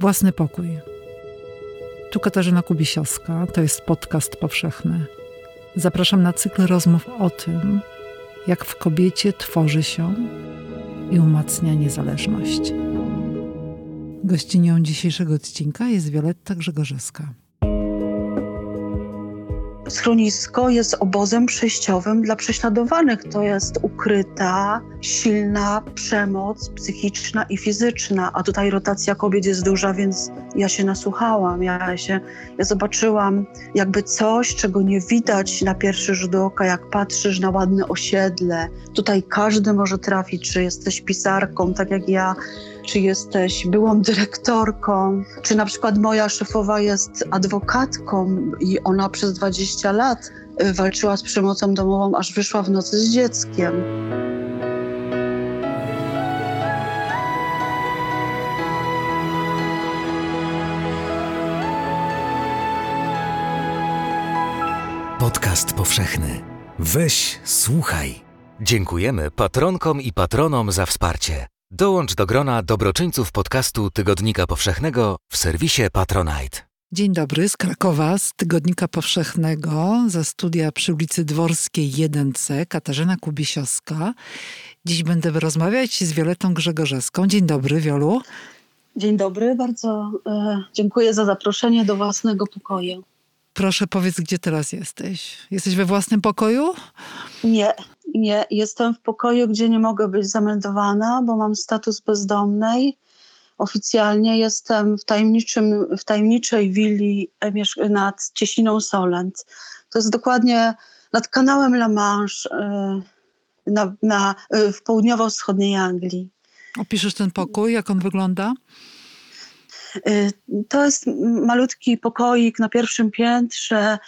Własny pokój. Tu Katarzyna Kubisiowska, to jest podcast powszechny. Zapraszam na cykl rozmów o tym, jak w kobiecie tworzy się i umacnia niezależność. Gościnią dzisiejszego odcinka jest Wioletta Grzegorzewska. Schronisko jest obozem przejściowym dla prześladowanych. To jest ukryta, silna przemoc psychiczna i fizyczna, a tutaj rotacja kobiet jest duża, więc ja się nasłuchałam, ja się ja zobaczyłam jakby coś, czego nie widać na pierwszy rzut oka, jak patrzysz na ładne osiedle. Tutaj każdy może trafić, czy jesteś pisarką, tak jak ja, czy jesteś byłą dyrektorką, czy na przykład moja szefowa jest adwokatką i ona przez 20 lat walczyła z przemocą domową, aż wyszła w nocy z dzieckiem. Podcast powszechny. Weź, słuchaj. Dziękujemy patronkom i patronom za wsparcie. Dołącz do grona dobroczyńców podcastu Tygodnika Powszechnego w serwisie Patronite. Dzień dobry z Krakowa, z Tygodnika Powszechnego, ze studia przy ulicy Dworskiej 1C, Katarzyna Kubisiowska. Dziś będę rozmawiać z Violetą Grzegorzewską. Dzień dobry, Wiolu. Dzień dobry, bardzo e, dziękuję za zaproszenie do własnego pokoju. Proszę powiedz, gdzie teraz jesteś? Jesteś we własnym pokoju? Nie, nie. Jestem w pokoju, gdzie nie mogę być zameldowana, bo mam status bezdomnej. Oficjalnie jestem w, tajemniczym, w tajemniczej willi e, nad Ciesiną Solent. To jest dokładnie nad kanałem La Manche e, na, na, e, w południowo-wschodniej Anglii. Opiszesz ten pokój, jak on wygląda? Y, to jest malutki pokoik na pierwszym piętrze,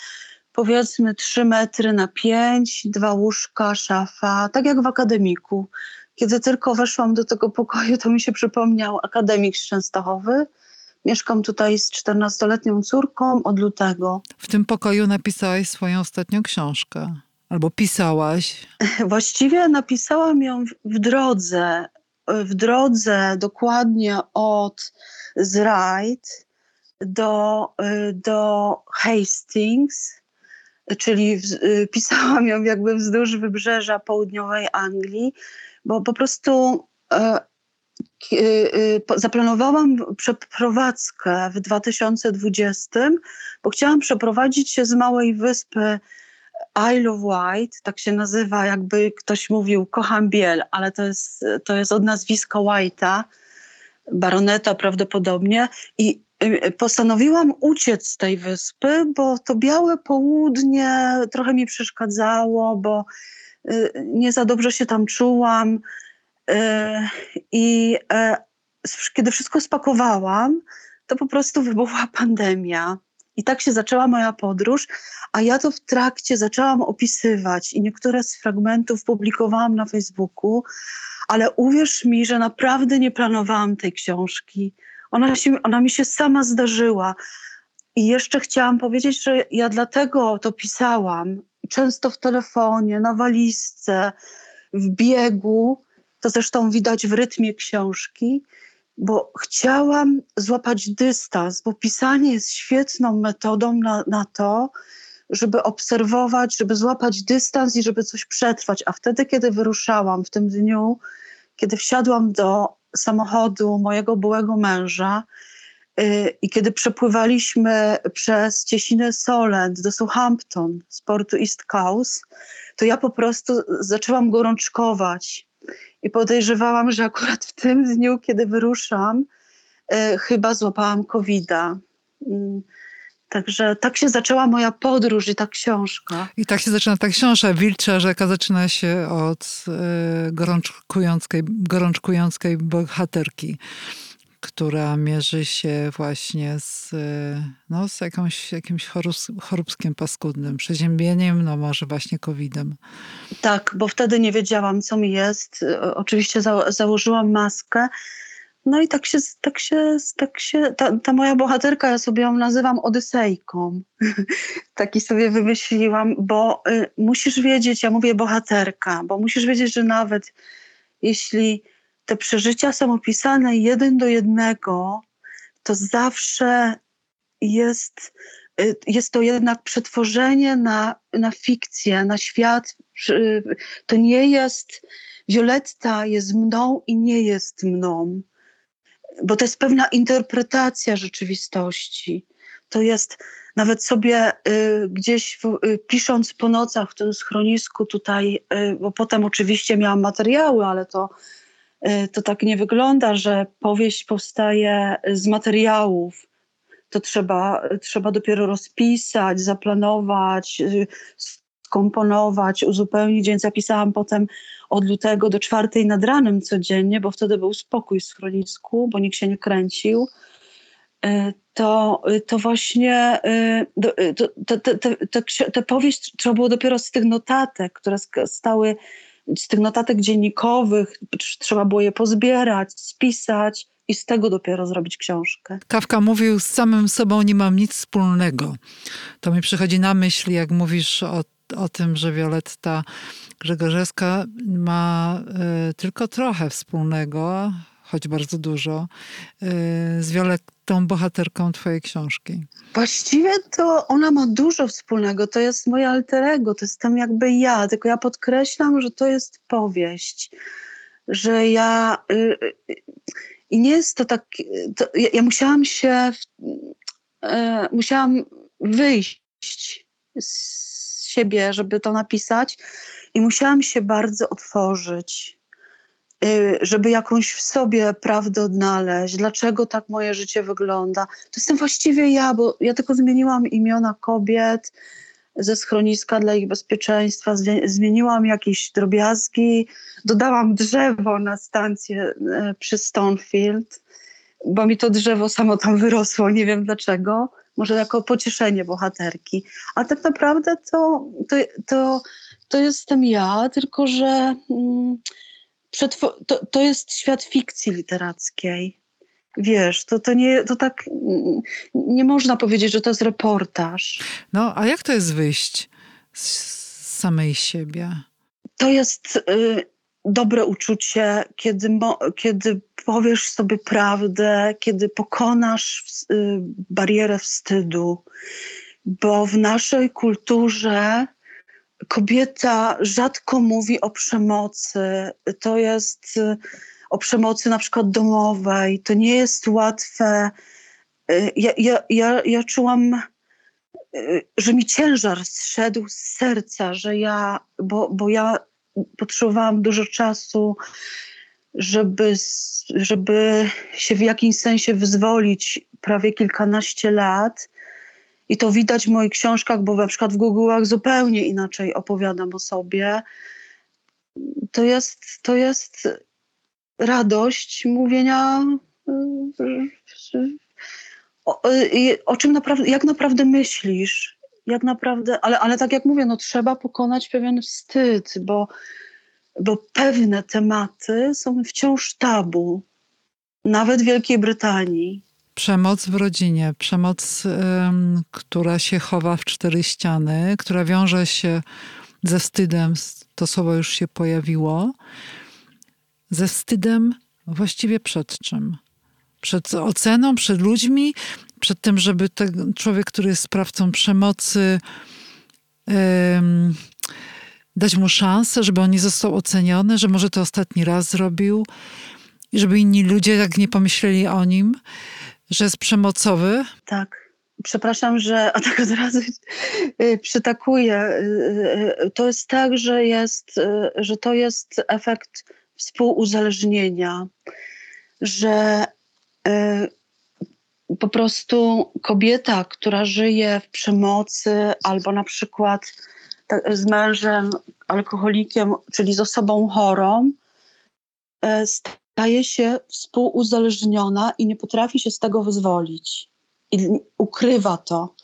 powiedzmy 3 metry na 5, dwa łóżka, szafa, tak jak w akademiku. Kiedy tylko weszłam do tego pokoju, to mi się przypomniał akademik Częstochowy. Mieszkam tutaj z 14-letnią córką od lutego. W tym pokoju napisałaś swoją ostatnią książkę. Albo pisałaś? Właściwie napisałam ją w drodze. W drodze dokładnie od z Ryde do, y, do Hastings, czyli y, pisałam ją jakby wzdłuż wybrzeża południowej Anglii, bo po prostu e, y, zaplanowałam przeprowadzkę w 2020, bo chciałam przeprowadzić się z małej wyspy Isle of Wight, tak się nazywa, jakby ktoś mówił, kocham biel, ale to jest, to jest od nazwiska White'a, baroneta prawdopodobnie i y, postanowiłam uciec z tej wyspy, bo to białe południe trochę mi przeszkadzało, bo y, nie za dobrze się tam czułam. Y, I e, kiedy wszystko spakowałam, to po prostu wybuchła pandemia. I tak się zaczęła moja podróż, a ja to w trakcie zaczęłam opisywać i niektóre z fragmentów publikowałam na Facebooku, ale uwierz mi, że naprawdę nie planowałam tej książki. Ona, się, ona mi się sama zdarzyła. I jeszcze chciałam powiedzieć, że ja dlatego to pisałam, często w telefonie, na walizce, w biegu, to zresztą widać w rytmie książki, bo chciałam złapać dystans, bo pisanie jest świetną metodą na, na to, żeby obserwować, żeby złapać dystans i żeby coś przetrwać. A wtedy, kiedy wyruszałam w tym dniu, kiedy wsiadłam do samochodu mojego byłego męża yy, i kiedy przepływaliśmy przez Ciesinę Solent do Southampton z portu East Coast, to ja po prostu zaczęłam gorączkować i podejrzewałam, że akurat w tym dniu, kiedy wyruszam, yy, chyba złapałam COVID-a. Yy Także tak się zaczęła moja podróż i ta książka. I tak się zaczyna ta książka. Wilcza rzeka zaczyna się od y, gorączkującej, gorączkującej bohaterki, która mierzy się właśnie z, e, no, z jakąś, jakimś choróbskiem paskudnym, przeziębieniem, no może właśnie COVID-em. Tak, bo wtedy nie wiedziałam, co mi jest. Oczywiście za, założyłam maskę, no i tak się, tak się, tak się ta, ta moja bohaterka, ja sobie ją nazywam Odysejką. Taki sobie wymyśliłam, bo y, musisz wiedzieć, ja mówię bohaterka, bo musisz wiedzieć, że nawet jeśli te przeżycia są opisane jeden do jednego, to zawsze jest, y, jest to jednak przetworzenie na, na fikcję, na świat. To nie jest, Violetta jest mną i nie jest mną, bo to jest pewna interpretacja rzeczywistości. To jest nawet sobie y, gdzieś w, y, pisząc po nocach w tym schronisku tutaj, y, bo potem oczywiście miałam materiały, ale to, to tak nie wygląda, że powieść powstaje z materiałów. To trzeba, trzeba dopiero rozpisać, zaplanować, y, skomponować, uzupełnić, więc ja pisałam potem od lutego do czwartej nad ranem codziennie, bo wtedy był spokój w schronisku, bo nikt się nie kręcił. Y, to, y, to właśnie tę powieść trzeba było dopiero z tych notatek, które stały, z tych notatek dziennikowych, trzeba było je pozbierać, spisać i z tego dopiero zrobić książkę. Kawka mówił, z samym sobą nie mam nic wspólnego. To mi przychodzi na myśl, jak mówisz o, o tym, że Wioletta Grzegorzewska ma y, tylko trochę wspólnego, choć bardzo dużo, y, z Violettą, bohaterką twojej książki? Właściwie to ona ma dużo wspólnego. To jest moje alterego, to jestem jakby ja, tylko ja podkreślam, że to jest powieść, że ja... Y, y, I nie jest to tak... To, ja, ja, musiałam się... musiałam wyjść z siebie, żeby to napisać i musiałam się bardzo otworzyć żeby jakąś w sobie prawdę odnaleźć, dlaczego tak moje życie wygląda. To jestem właściwie ja, bo ja tylko zmieniłam imiona kobiet ze schroniska dla ich bezpieczeństwa, zmieniłam jakieś drobiazgi, dodałam drzewo na stację y, przy Stonefield, bo mi to drzewo samo tam wyrosło, nie wiem dlaczego, może jako pocieszenie bohaterki. A tak naprawdę to, to, to, to jestem ja, tylko że... Mm, to, to jest świat fikcji literackiej. Wiesz, to, to, nie, to tak nie można powiedzieć, że to jest reportaż. No, a jak to jest wyjść z samej siebie? To jest y, dobre uczucie, kiedy, mo, kiedy powiesz sobie prawdę, kiedy pokonasz y, barierę wstydu, bo w naszej kulturze kobieta rzadko mówi o przemocy. To jest y, o przemocy na przykład domowej. To nie jest łatwe. Y, ja, ja, ja, ja czułam, y, że mi ciężar zszedł z serca, że ja, bo, bo ja potrzebowałam dużo czasu, żeby, żeby się w jakimś sensie wyzwolić prawie kilkanaście lat i to widać w moich książkach, bo na przykład w Google'ach zupełnie inaczej opowiadam o sobie. To jest, to jest radość mówienia o, o czym naprawdę, jak naprawdę myślisz, jak naprawdę, ale, ale tak jak mówię, no trzeba pokonać pewien wstyd, bo, bo pewne tematy są wciąż tabu, nawet w Wielkiej Brytanii. Przemoc w rodzinie, przemoc, która się chowa w cztery ściany, która wiąże się ze wstydem, to słowo już się pojawiło, ze wstydem właściwie przed czym? Przed oceną, przed ludźmi, przed tym, żeby ten człowiek, który jest sprawcą przemocy, dać mu szansę, żeby on nie został oceniony, że może to ostatni raz zrobił i żeby inni ludzie tak nie pomyśleli o nim. Że jest przemocowy? Tak. Przepraszam, że a tak od razu y, przytakuję. Y, y, to jest tak, że, jest, że to jest efekt współuzależnienia, że po prostu kobieta, która żyje w przemocy albo na przykład z mężem alkoholikiem, czyli z osobą chorą, staje się współuzależniona i nie potrafi się z tego wyzwolić. I ukrywa to.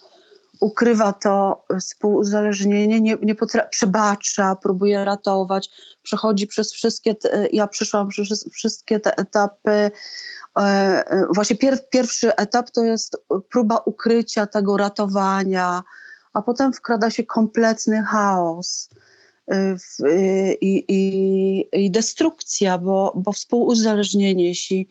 Ukrywa to współuzależnienie, nie, nie przebacza, próbuje ratować, przechodzi przez wszystkie, te, ja przyszłam przez wszystkie te etapy. E, e, właśnie pier, pierwszy etap to jest próba ukrycia tego ratowania, a potem wkrada się kompletny chaos i, i, i destrukcja, bo, bo współuzależnienie, jeśli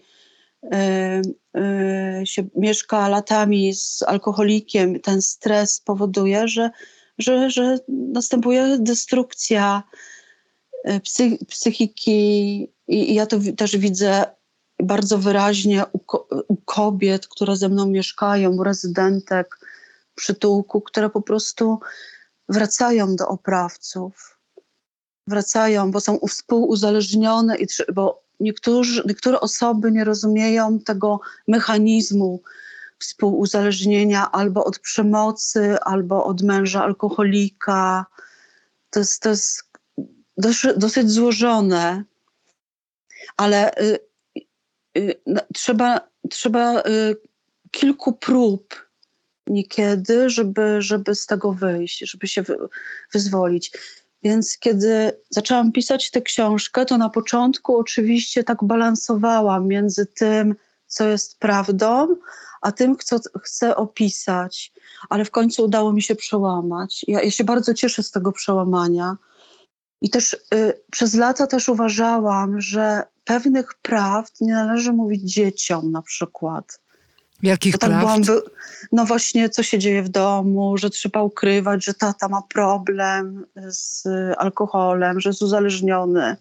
się mieszka latami z alkoholikiem, ten stres powoduje, że, że, że następuje destrukcja psychiki i ja to też widzę bardzo wyraźnie u, u kobiet, które ze mną mieszkają, u rezydentek przytułku, które po prostu wracają do oprawców. Wracają, bo są współuzależnione, i, bo niektórzy, niektóre osoby nie rozumieją tego mechanizmu współuzależnienia albo od przemocy, albo od męża alkoholika. To jest, to jest dosyć, dosyć złożone, ale y, y, trzeba, trzeba y, kilku prób niekiedy, żeby, żeby z tego wyjść, żeby się wy, wyzwolić. Więc kiedy zaczęłam pisać tę książkę, to na początku oczywiście tak balansowałam między tym, co jest prawdą, a tym, co chcę opisać. Ale w końcu udało mi się przełamać. Ja, ja się bardzo cieszę z tego przełamania. I też y, przez lata też uważałam, że pewnych prawd nie należy mówić dzieciom na przykład. Jakich tak prawd? Byłam, no właśnie, co się dzieje w domu, że trzeba ukrywać, że tata ma problem z alkoholem, że jest uzależniony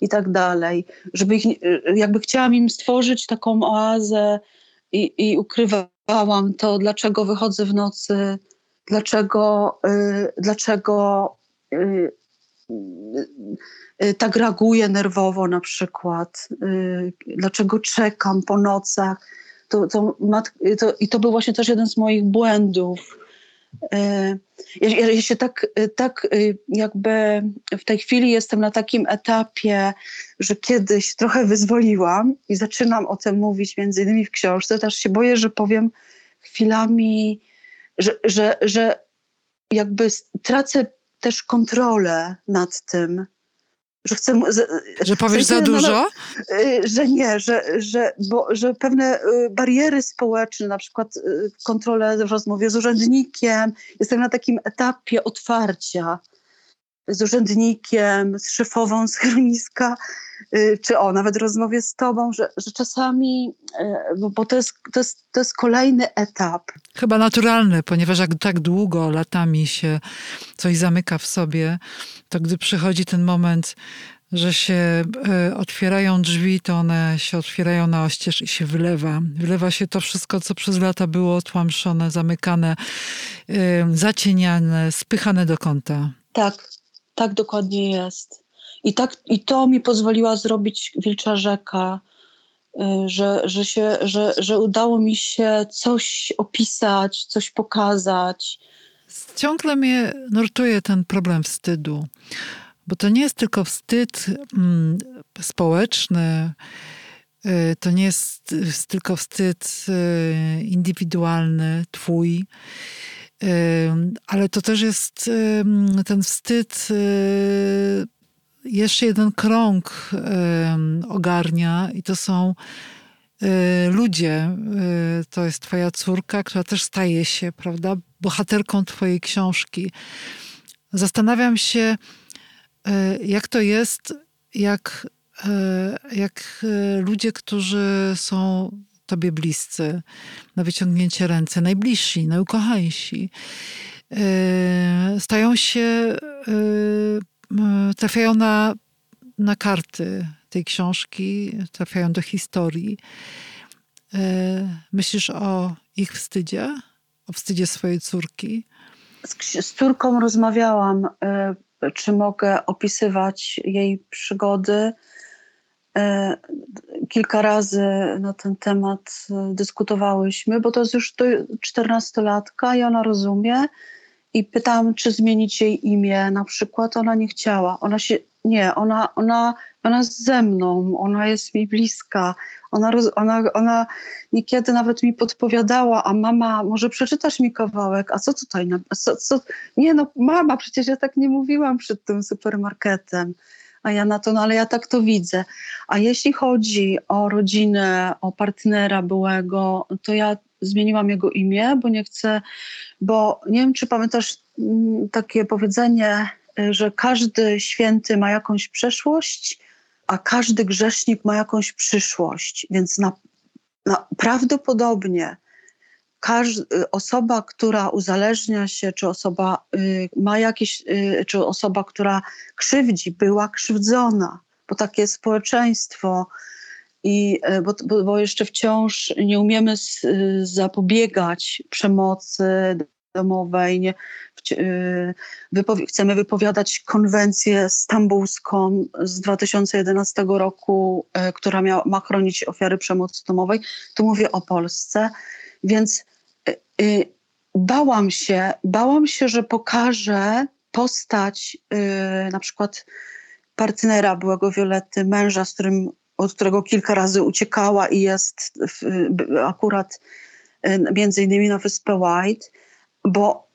i tak dalej. Żeby ich, jakby chciałam im stworzyć taką oazę i, i ukrywałam to, dlaczego wychodzę w nocy, dlaczego, y, dlaczego y, y, tak reaguję nerwowo na przykład, y, dlaczego czekam po nocach to, to, to, I to był właśnie też jeden z moich błędów. E, ja, ja się tak, tak y, jakby w tej chwili jestem na takim etapie, że kiedyś trochę wyzwoliłam i zaczynam o tym mówić między innymi w książce, też się boję, że powiem chwilami, że, że, że jakby tracę też kontrolę nad tym, że chcę... Że powiesz za dużo? Y, że nie, że, że, bo, że pewne y, bariery społeczne, na przykład y, kontrolę w rozmowie z urzędnikiem, jestem na takim etapie otwarcia z urzędnikiem, z szefową schroniska, czy o, nawet rozmowie z tobą, że, że czasami, bo, bo to, jest, to, jest, to jest kolejny etap. Chyba naturalny, ponieważ jak tak długo, latami się coś zamyka w sobie, to gdy przychodzi ten moment, że się e, otwierają drzwi, to one się otwierają na oścież i się wylewa. Wylewa się to wszystko, co przez lata było tłamszone, zamykane, zacieniane, spychane do kąta. Tak, tak dokładnie jest. I, tak, I to mi pozwoliła zrobić Wilcza Rzeka, e, że, że, się, że, że udało mi się coś opisać, coś pokazać Ciągle mnie nurtuje ten problem wstydu, bo to nie jest tylko wstyd mm, społeczny, y, to nie jest tylko wstyd y, indywidualny, twój, y, ale to też jest ten wstyd jeszcze jeden krąg ogarnia i to są ludzie. To jest twoja córka, która też staje się, prawda, bohaterką Twojej książki. Zastanawiam się, jak to jest, jak, jak ludzie, którzy są Tobie bliscy, na wyciągnięcie ręce, najbliżsi, najukochańsi, stają się, trafiają na, na karty tej książki, trafiają do historii. Myślisz o ich wstydzie? o wstydzie swojej córki? Z, z córką rozmawiałam, czy mogę opisywać jej przygody. Y, kilka razy na ten temat y, dyskutowałyśmy, bo to jest już 14-latka i ona rozumie. I pytałam, czy zmienić jej imię na przykład. Ona nie chciała. Ona się, nie, ona, ona, ona jest ze mną, ona jest mi bliska. Ona, ona, ona niekiedy nawet mi podpowiadała, a mama, może przeczytasz mi kawałek, a co tutaj? Co, co? Nie no, mama, przecież ja tak nie mówiłam przed tym supermarketem. A ja na to, no ale ja tak to widzę. A jeśli chodzi o rodzinę, o partnera byłego, to ja zmieniłam jego imię, bo nie chcę, bo nie wiem, czy pamiętasz mm, takie powiedzenie, że każdy święty ma jakąś przeszłość, a każdy grzesznik ma jakąś przyszłość, więc na, no, prawdopodobnie osoba, która uzależnia się, czy osoba y, ma jakieś, y, czy osoba, która krzywdzi, była krzywdzona, bo takie społeczeństwo i y, bo, bo, bo jeszcze wciąż nie umiemy zapobiegać przemocy domowej, nie, chcemy wypowiadać konwencję stambulską z 2011 roku, która miała, ma chronić ofiary przemocy domowej. Tu mówię o Polsce. Więc y, y, bałam się, bałam się, że pokażę postać y, na przykład partnera byłego Violetty, męża, z którym, od którego kilka razy uciekała i jest w, akurat między innymi na wyspę White, bo,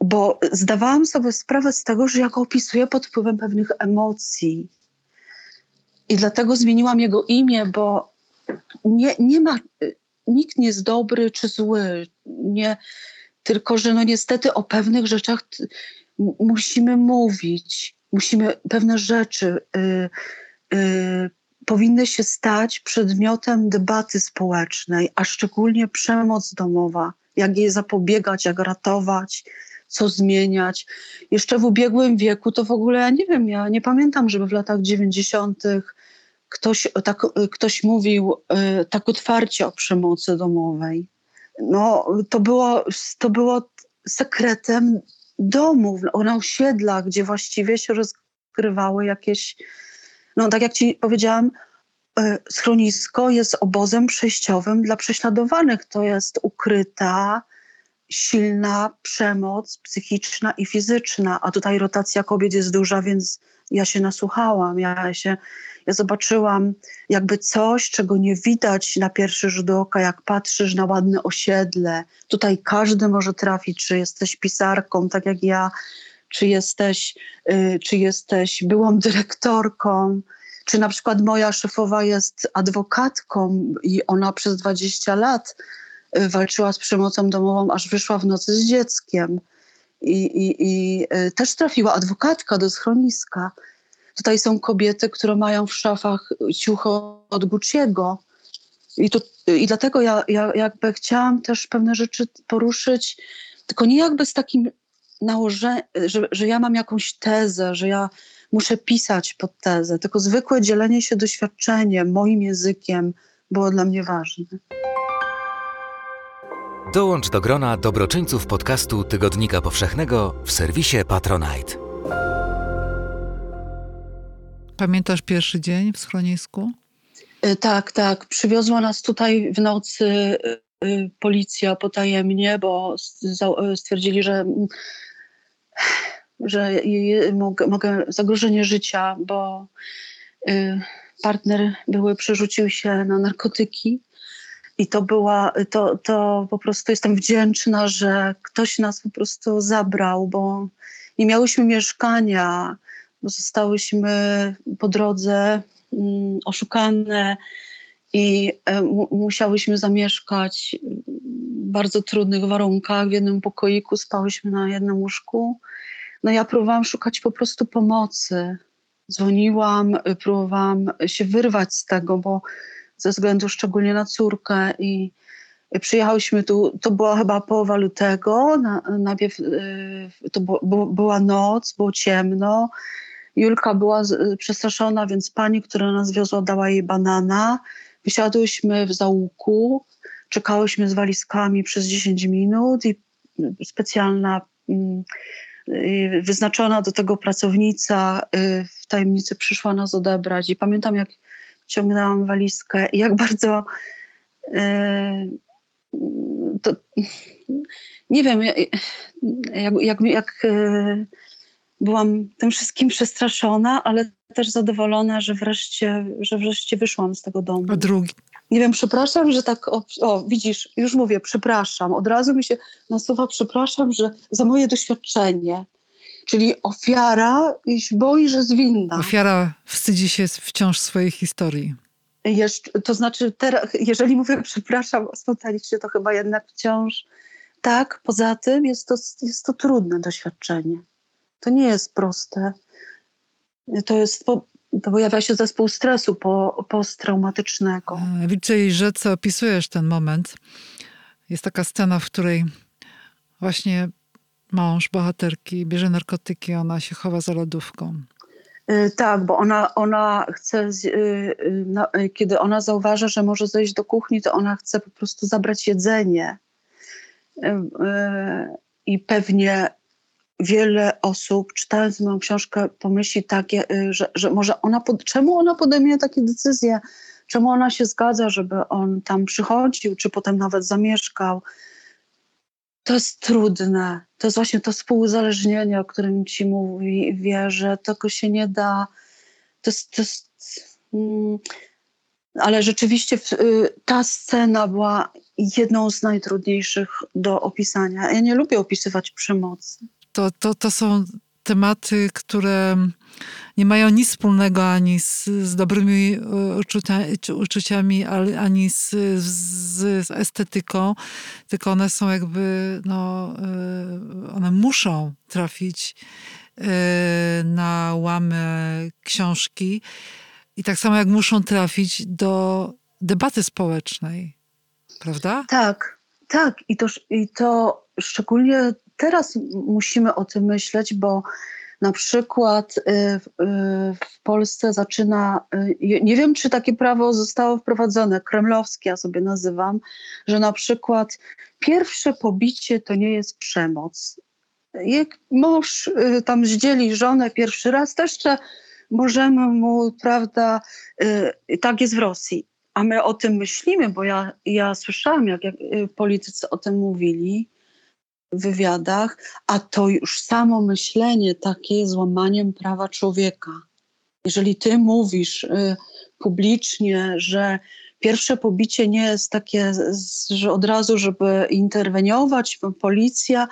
bo zdawałam sobie sprawę z tego, że ja go opisuję pod wpływem pewnych emocji. I dlatego zmieniłam jego imię, bo nie, nie ma nikt nie jest dobry czy zły. Nie, tylko, że no niestety o pewnych rzeczach musimy mówić, musimy pewne rzeczy y, y, powinny się stać przedmiotem debaty społecznej, a szczególnie przemoc domowa. Jak jej zapobiegać, jak ratować, co zmieniać. Jeszcze w ubiegłym wieku to w ogóle ja nie wiem, ja nie pamiętam, żeby w latach 90 ktoś, tak, ktoś mówił y, tak otwarcie o przemocy domowej. No, to było, to było sekretem domów, na osiedlach, gdzie właściwie się rozgrywały jakieś, no tak jak ci powiedziałam, y, schronisko jest obozem przejściowym dla prześladowanych. To jest ukryta, silna przemoc psychiczna i fizyczna, a tutaj rotacja kobiet jest duża, więc ja się nasłuchałam, ja się ja zobaczyłam jakby coś, czego nie widać na pierwszy rzut oka, jak patrzysz na ładne osiedle. Tutaj każdy może trafić, czy jesteś pisarką, tak jak ja, czy jesteś, y, czy jesteś byłą dyrektorką, czy na przykład moja szefowa jest adwokatką i ona przez 20 lat y, walczyła z przemocą domową, aż wyszła w nocy z dzieckiem. I, i, i y, też trafiła adwokatka do schroniska. Tutaj są kobiety, które mają w szafach ciuchy od Gucci'ego. I, to, I dlatego ja, ja jakby chciałam też pewne rzeczy poruszyć, tylko nie jakby z takim nałożeniem, że, że ja mam jakąś tezę, że ja muszę pisać pod tezę, tylko zwykłe dzielenie się doświadczeniem, moim językiem było dla mnie ważne. Dołącz do grona dobroczyńców podcastu Tygodnika Powszechnego w serwisie Patronite. Pamiętasz pierwszy dzień w schronisku? E, tak, tak. Przywiozła nas tutaj w nocy e, e, policja potajemnie, bo stwierdzili, że, że mogę, zagrożenie życia, bo partner były przerzucił się na narkotyki. I to była, to, to po prostu jestem wdzięczna, że ktoś nas po prostu zabrał, bo nie miałyśmy mieszkania bo zostałyśmy po drodze mm, oszukane i e, musiałyśmy zamieszkać w bardzo trudnych warunkach. W jednym pokoiku spałyśmy na jednym łóżku. No ja próbowałam szukać po prostu pomocy. Dzwoniłam, próbowałam się wyrwać z tego, bo ze względu szczególnie na córkę i przyjechałyśmy tu, to była chyba połowa lutego, na, najpierw e, to było, była noc, było ciemno, Julka była przestraszona, więc pani, która nas wiozła, dała jej banana. Wysiadłyśmy w załuku, czekałyśmy z walizkami przez 10 minut i specjalna mm, wyznaczona do tego pracownica y, w tajemnicy przyszła nas odebrać. I pamiętam, jak ciągnęłam walizkę i jak bardzo y, to, nie wiem, jak, jak, jak y, byłam tym wszystkim przestraszona, ale też zadowolona, że wreszcie, że wreszcie wyszłam z tego domu. A drugi? Nie wiem, przepraszam, że tak, o, o, widzisz, już mówię, przepraszam. Od razu mi się nasuwa, przepraszam, że za moje doświadczenie. Czyli ofiara się boi, że jest winna. Ofiara wstydzi się wciąż swojej historii. Jeszcze, to znaczy, teraz, jeżeli mówię przepraszam spontanicznie, to chyba jednak wciąż tak. Poza tym jest to, jest to trudne doświadczenie. To nie jest proste. To jest po, to pojawia się zespół stresu po, posttraumatycznego. W Wilczej Rzece opisujesz ten moment. Jest taka scena, w której właśnie mąż bohaterki bierze narkotyki, ona się chowa za lodówką. Y, tak, bo ona, ona chce, y, kiedy ona zauważa, że może zejść do kuchni, to ona chce po prostu zabrać jedzenie. I pewnie wiele osób, czytając moją książkę, pomyśli takie, że, że może ona, pod, czemu ona podejmuje takie decyzje? Czemu ona się zgadza, żeby on tam przychodził, czy potem nawet zamieszkał? To jest trudne. To jest właśnie to współuzależnienie, o którym ci mówi, wie, że tego się nie da. To jest, to jest mm, ale rzeczywiście y, ta scena była jedną z najtrudniejszych do opisania. Ja nie lubię opisywać przemocy. To, to, to są tematy, które nie mają nic wspólnego ani z, z dobrymi e, uczucia, uczuciami, ani z, z, z, estetyką, tylko one są jakby, no, e, one muszą trafić e, na łamy książki i tak samo jak muszą trafić do debaty społecznej, prawda? Tak, tak. I to, i to szczególnie teraz musimy o tym myśleć, bo na przykład y, y, w Polsce zaczyna, y, nie wiem czy takie prawo zostało wprowadzone, kremlowskie ja sobie nazywam, że na przykład pierwsze pobicie to nie jest przemoc. Jak mąż tam zdzieli żonę pierwszy raz, to jeszcze możemy mu, prawda, tak jest w Rosji. A my o tym myślimy, bo ja, ja słyszałam, jak, jak politycy o tym mówili, wywiadach, a to już samo myślenie takie jest złamaniem prawa człowieka. Jeżeli ty mówisz y, publicznie, że pierwsze pobicie nie jest takie, że od razu, żeby interweniować, policja,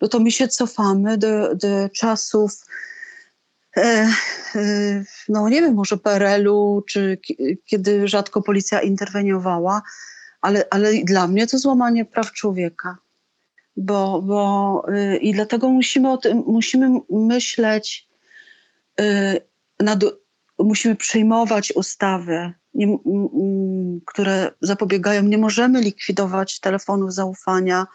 no to my się cofamy do, do czasów, e, e, no nie wiem, może PRL-u, czy kiedy rzadko policja interweniowała, ale, ale dla mnie to złamanie praw człowieka bo, bo y, i dlatego musimy o tym, musimy myśleć, y, nad, musimy przyjmować ustawy, nie, m, które zapobiegają. Nie możemy likwidować telefonów zaufania,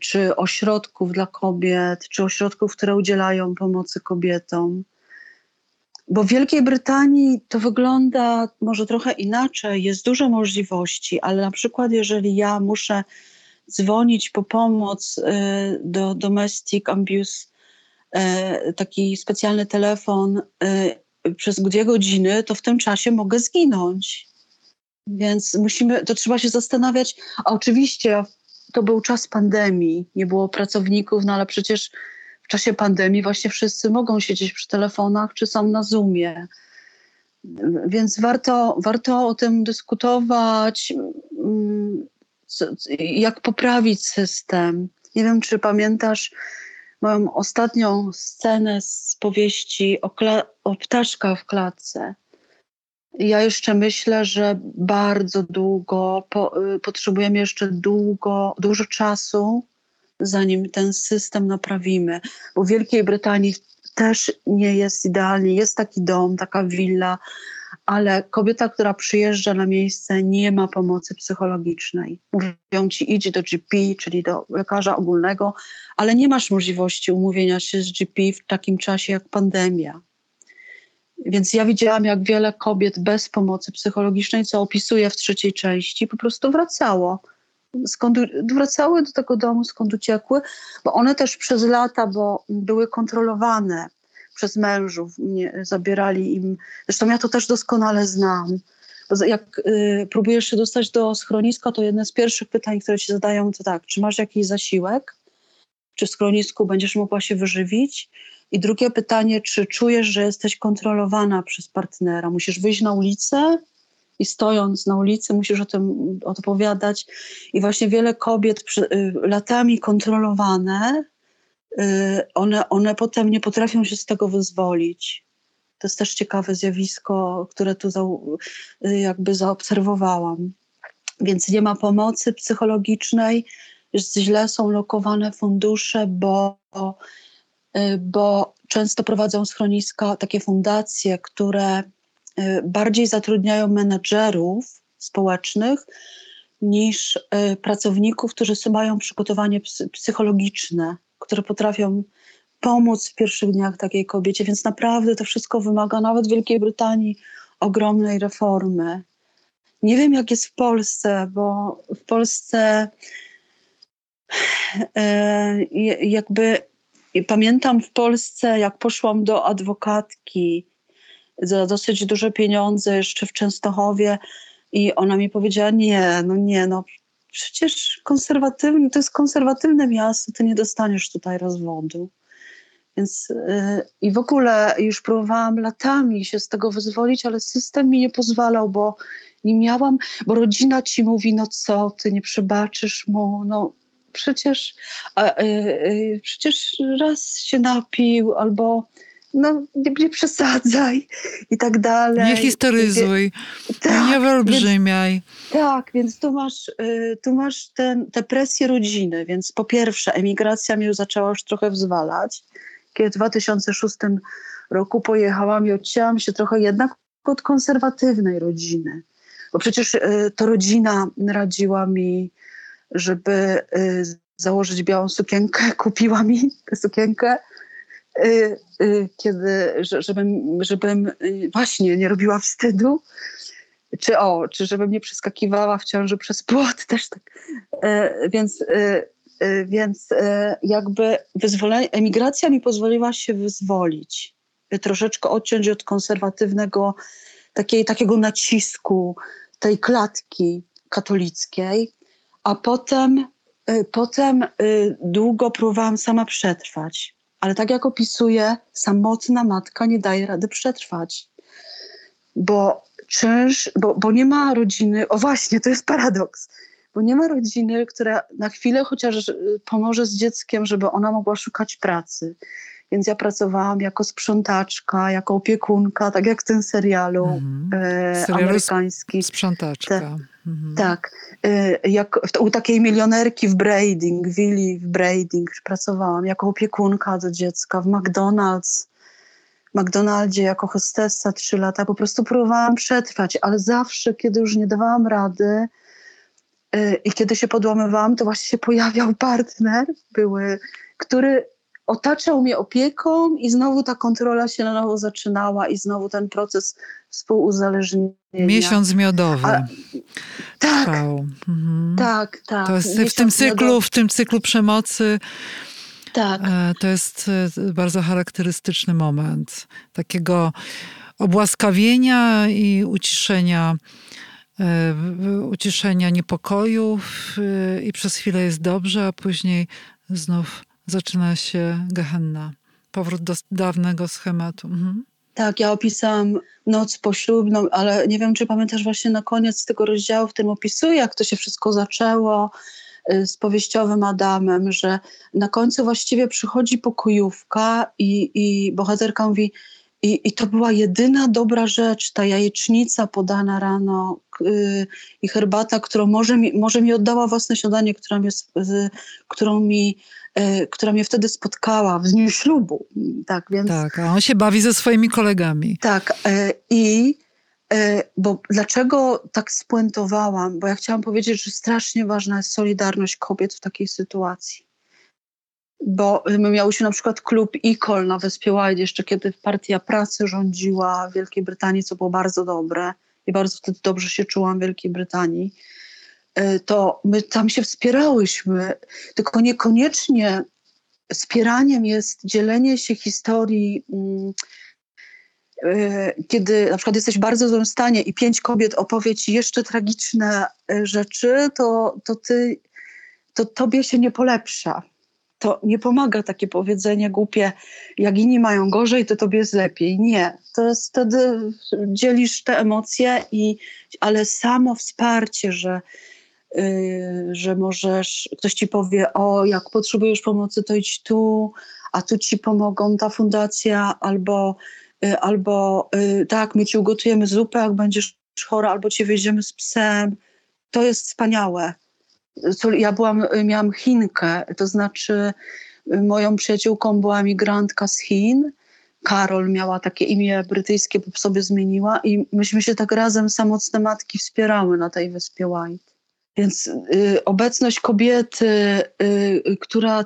czy ośrodków dla kobiet, czy ośrodków, które udzielają pomocy kobietom. Bo w Wielkiej Brytanii to wygląda może trochę inaczej, jest dużo możliwości, ale na przykład jeżeli ja muszę dzwonić po pomoc y, do domestic abuse, y, taki specjalny telefon y, przez dwie godziny, to w tym czasie mogę zginąć. Więc musimy, to trzeba się zastanawiać. A oczywiście to był czas pandemii, nie było pracowników, no ale przecież w czasie pandemii właśnie wszyscy mogą siedzieć przy telefonach czy są na Zoomie. Więc warto, warto o tym dyskutować. Jak poprawić system. Nie wiem, czy pamiętasz moją ostatnią scenę z powieści o, o ptaszka w klatce. Ja jeszcze myślę, że bardzo długo, po, y, potrzebujemy jeszcze długo, dużo czasu, zanim ten system naprawimy. Bo w Wielkiej Brytanii też nie jest idealnie. Jest taki dom, taka willa, ale kobieta, która przyjeżdża na miejsce, nie ma pomocy psychologicznej. Mówią ci, idź do GP, czyli do lekarza ogólnego, ale nie masz możliwości umówienia się z GP w takim czasie jak pandemia. Więc ja widziałam, jak wiele kobiet bez pomocy psychologicznej, co opisuję w trzeciej części, po prostu wracało. Skąd, wracały do tego domu, skąd uciekły, bo one też przez lata, bo były kontrolowane przez mężów, nie, zabierali im. Zresztą ja to też doskonale znam. Jak y, próbujesz się dostać do schroniska, to jedne z pierwszych pytań, które ci zadają, to tak, czy masz jakiś zasiłek? Czy w schronisku będziesz mogła się wyżywić? I drugie pytanie, czy czujesz, że jesteś kontrolowana przez partnera? Musisz wyjść na ulicę i stojąc na ulicy musisz o tym odpowiadać. I właśnie wiele kobiet przy, y, latami kontrolowane one, one potem nie potrafią się z tego wyzwolić. To jest też ciekawe zjawisko, które tu za, y, jakby zaobserwowałam. Więc nie ma pomocy psychologicznej, źle są lokowane fundusze, bo, y, bo często prowadzą schroniska takie fundacje, które bardziej zatrudniają menedżerów społecznych niż pracowników, którzy mają przygotowanie psychologiczne, które potrafią pomóc w pierwszych dniach takiej kobiecie, więc naprawdę to wszystko wymaga nawet w Wielkiej Brytanii ogromnej reformy. Nie wiem, jak jest w Polsce, bo w Polsce e, jakby pamiętam w Polsce, jak poszłam do adwokatki za dosyć duże pieniądze jeszcze w Częstochowie i ona mi powiedziała, nie, no nie, no przecież konserwatywne, to jest konserwatywne miasto, ty nie dostaniesz tutaj rozwodu. Więc yy, i w ogóle już próbowałam latami się z tego wyzwolić, ale system mi nie pozwalał, bo nie miałam, bo rodzina ci mówi, no co, ty nie przebaczysz mu, no przecież, a, yy, przecież raz się napił, albo no nie, przesadzaj i tak dalej. Nie historyzuj, tak, nie wyolbrzymiaj. Więc, tak, więc tu masz, y, tu masz ten, tę presję rodziny, więc po pierwsze emigracja mnie zaczęła już trochę wzwalać, kiedy w 2006 roku pojechałam i odcięłam się trochę jednak od konserwatywnej rodziny. Bo przecież y, to rodzina radziła mi, żeby y, założyć białą sukienkę, kupiła mi tę sukienkę, kiedy, żebym, żebym właśnie nie robiła wstydu, czy o, czy żebym nie przeskakiwała w ciąży przez płot, też tak. Więc Y, więc y, jakby wyzwolenie, emigracja mi pozwoliła się wyzwolić, y, troszeczkę odciąć od konserwatywnego takiej, takiego nacisku, tej klatki katolickiej, a potem, potem długo próbowałam sama przetrwać. Ale tak jak opisuję, samotna matka nie daje rady przetrwać. Bo czynsz, bo, bo nie ma rodziny. O właśnie, to jest paradoks bo nie ma rodziny, która na chwilę chociaż y, pomoże z dzieckiem, żeby ona mogła szukać pracy. Więc ja pracowałam jako sprzątaczka, jako opiekunka, tak jak w tym serialu, mhm. e, amerykańskim. Sprzątaczka. Te, mhm. Tak. E, jak, u takiej milionerki w Braiding, willi w Braiding pracowałam jako opiekunka do dziecka w McDonald's. W McDonaldzie jako hostessa trzy lata po prostu próbowałam przetrwać, ale zawsze, kiedy już nie dawałam rady, Y, I kiedy się podłamywałam, to właśnie się pojawiał partner, były, który otaczał mnie opieką i znowu ta kontrola się na nowo zaczynała i znowu ten proces współuzależnienia. Miesiąc miodowy. A, tak, mhm. tak, tak. To jest w tym cyklu, miodowy. w tym cyklu przemocy tak. E, to jest e, bardzo charakterystyczny moment takiego obłaskawienia i uciszenia E, uciszenia niepokojów i przez chwilę jest dobrze, a później znów zaczyna się gehenna. Powrót do dawnego schematu. Mhm. Tak, ja opisałam noc poślubną, ale nie wiem, czy pamiętasz właśnie na koniec tego rozdziału, w tym opisuję, jak to się wszystko zaczęło y, z powieściowym Adamem, że na końcu właściwie przychodzi pokojówka i, i bohaterka mówi, i, I to była jedyna dobra rzecz, ta jajecznica podana rano yy, i herbata, którą może mi, może mi oddała własne śniadanie, która mnie, yy, którą mi, która mnie wtedy spotkała w dniu ślubu. Tak, więc, tak, a on się bawi ze swoimi kolegami. Tak, y, i y, bo dlaczego tak spuentowałam? Bo ja chciałam powiedzieć, że strasznie ważna jest solidarność kobiet w takiej sytuacji bo my miałyśmy na przykład klub ICOL na Wyspie White, jeszcze kiedy Partia Pracy rządziła w Wielkiej Brytanii, co było bardzo dobre i bardzo wtedy dobrze się czułam w Wielkiej Brytanii, e, to my tam się wspierałyśmy, tylko niekoniecznie wspieraniem jest dzielenie się historii, mm, e, kiedy na przykład jesteś w bardzo złym stanie i pięć kobiet opowie ci jeszcze tragiczne e, rzeczy, to, to ty, to tobie się nie polepsza to nie pomaga takie powiedzenie głupie, jak inni mają gorzej, to tobie jest lepiej. Nie, to jest wtedy dzielisz te emocje, i, ale samo wsparcie, że, że możesz, ktoś ci powie, o jak potrzebujesz pomocy, to idź tu, a tu ci pomogą ta fundacja, albo, yy, albo yy, tak, my ci ugotujemy zupę, jak będziesz chora, albo cię wjedziemy z psem. To jest wspaniałe ja byłam, miałam Chinkę, to znaczy moją przyjaciółką była migrantka z Chin, Karol miała takie imię brytyjskie, bo sobie zmieniła i myśmy się tak razem samotne matki wspierały na tej wyspie White. Więc y, obecność kobiety, y, która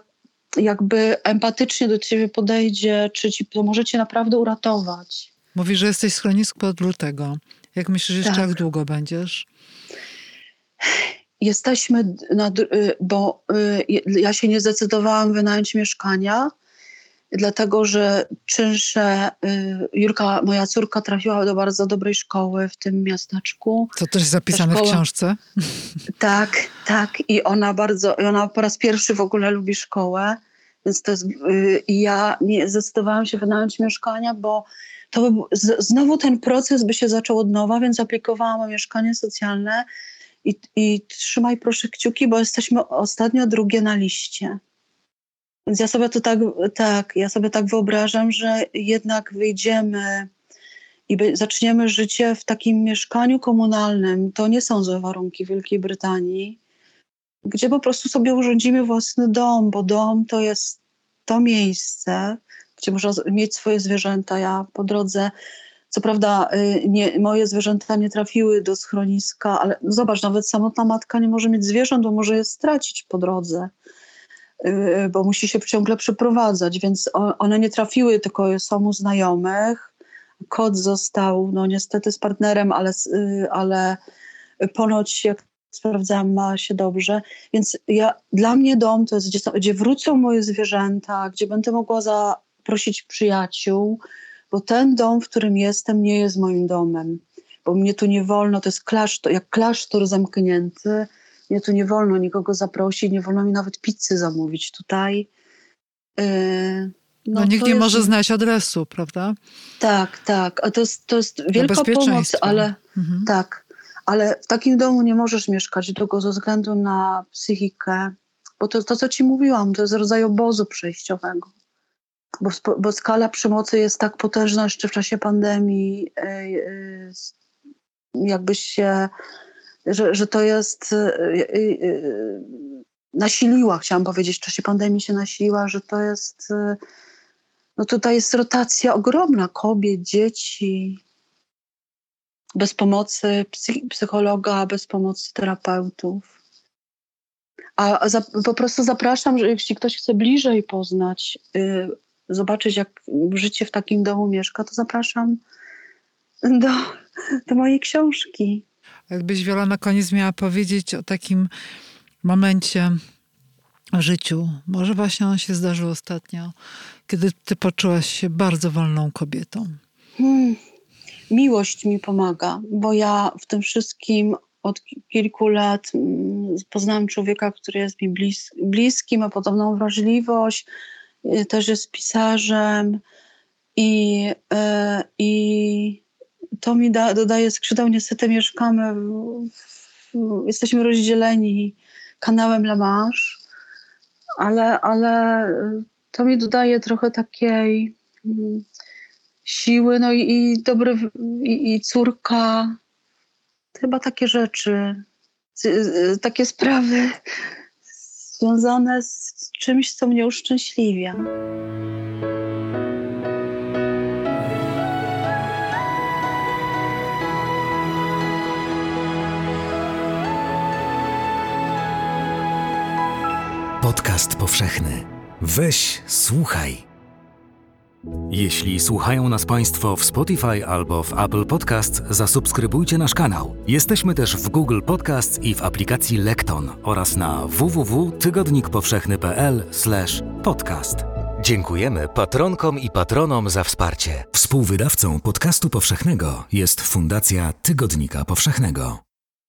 jakby empatycznie do ciebie podejdzie, czy ci pomoże cię naprawdę uratować. Mówisz, że jesteś w schronisku od lutego. Jak myślisz, jeszcze Tak. jak długo będziesz? Jesteśmy, na, y, bo y, ja się nie zdecydowałam wynająć mieszkania, dlatego że czynsze, y, Jurka, moja córka trafiła do bardzo dobrej szkoły w tym miasteczku. To też zapisane w książce. Tak, tak. I ona bardzo, i ona po raz pierwszy w ogóle lubi szkołę. Więc to jest, y, i ja nie zdecydowałam się wynająć mieszkania, bo to by, znowu ten proces by się zaczął od nowa, więc aplikowałam o mieszkanie socjalne i, i trzymaj proszę kciuki, bo jesteśmy ostatnio drugie na liście. Więc ja sobie to tak, tak, ja sobie tak wyobrażam, że jednak wyjdziemy i zaczniemy życie w takim mieszkaniu komunalnym. To nie są złe warunki Wielkiej Brytanii, gdzie po prostu sobie urządzimy własny dom, bo dom to jest to miejsce, gdzie można mieć swoje zwierzęta. Ja po drodze, co prawda y, nie, moje zwierzęta nie trafiły do schroniska, ale zobacz, nawet samotna matka nie może mieć zwierząt, bo może je stracić po drodze bo musi się ciągle przeprowadzać, więc one nie trafiły, tylko są znajomych. Kot został, no niestety z partnerem, ale, y, ale ponoć, jak sprawdzałam, ma się dobrze. Więc ja, dla mnie dom to jest, gdzie, gdzie wrócą moje zwierzęta, gdzie będę mogła zaprosić przyjaciół, bo ten dom, w którym jestem, nie jest moim domem. Bo mnie tu nie wolno, to jest klasztor, jak klasztor zamknięty, mnie tu nie wolno nikogo zaprosić, nie wolno mi nawet pizzy zamówić tutaj. Yy, No, nikt to nie jest- może znaleźć adresu, prawda? Tak, tak. A to jest, to jest wielka pomoc, ale Mhm. tak. Ale w takim domu nie możesz mieszkać długo ze względu na psychikę. Bo to, to co ci mówiłam, to jest rodzaj obozu przejściowego. Bo, bo skala przemocy jest tak potężna jeszcze w czasie pandemii, yy, yy, jakbyś się, że, że to jest yy, yy, yy, nasiliła, chciałam powiedzieć, w czasie pandemii się nasiliła, że to jest, no tutaj jest rotacja ogromna kobiet, dzieci, bez pomocy psy- psychologa, bez pomocy terapeutów. A za, po prostu zapraszam, że jeśli ktoś chce bliżej poznać, y, zobaczyć, jak życie w takim domu mieszka, to zapraszam do, do mojej książki. Jakbyś Wiola na koniec miała powiedzieć o takim momencie w życiu, może właśnie on się zdarzył ostatnio, kiedy ty poczułaś się bardzo wolną kobietą. Hmm. Miłość mi pomaga, bo ja w tym wszystkim od ki- kilku lat mm, poznałam człowieka, który jest mi blis, bliski, ma podobną wrażliwość, y, też jest pisarzem i, y, i to mi da, dodaje skrzydeł. Niestety mieszkamy, w, w, jesteśmy rozdzieleni kanałem La Manche, ale, ale y, to mi dodaje trochę takiej mm, siły, no i, i dobry, i, i córka, chyba takie rzeczy, takie sprawy związane z czymś, co mnie uszczęśliwia. Podcast powszechny. Weź, słuchaj. Jeśli słuchają nas Państwo w Spotify albo w Apple Podcasts, zasubskrybujcie nasz kanał. Jesteśmy też w Google Podcasts i w aplikacji Lekton oraz na www.tygodnikpowszechny.pl/podcast. Dziękujemy patronkom i patronom za wsparcie. Współwydawcą podcastu powszechnego jest Fundacja Tygodnika Powszechnego.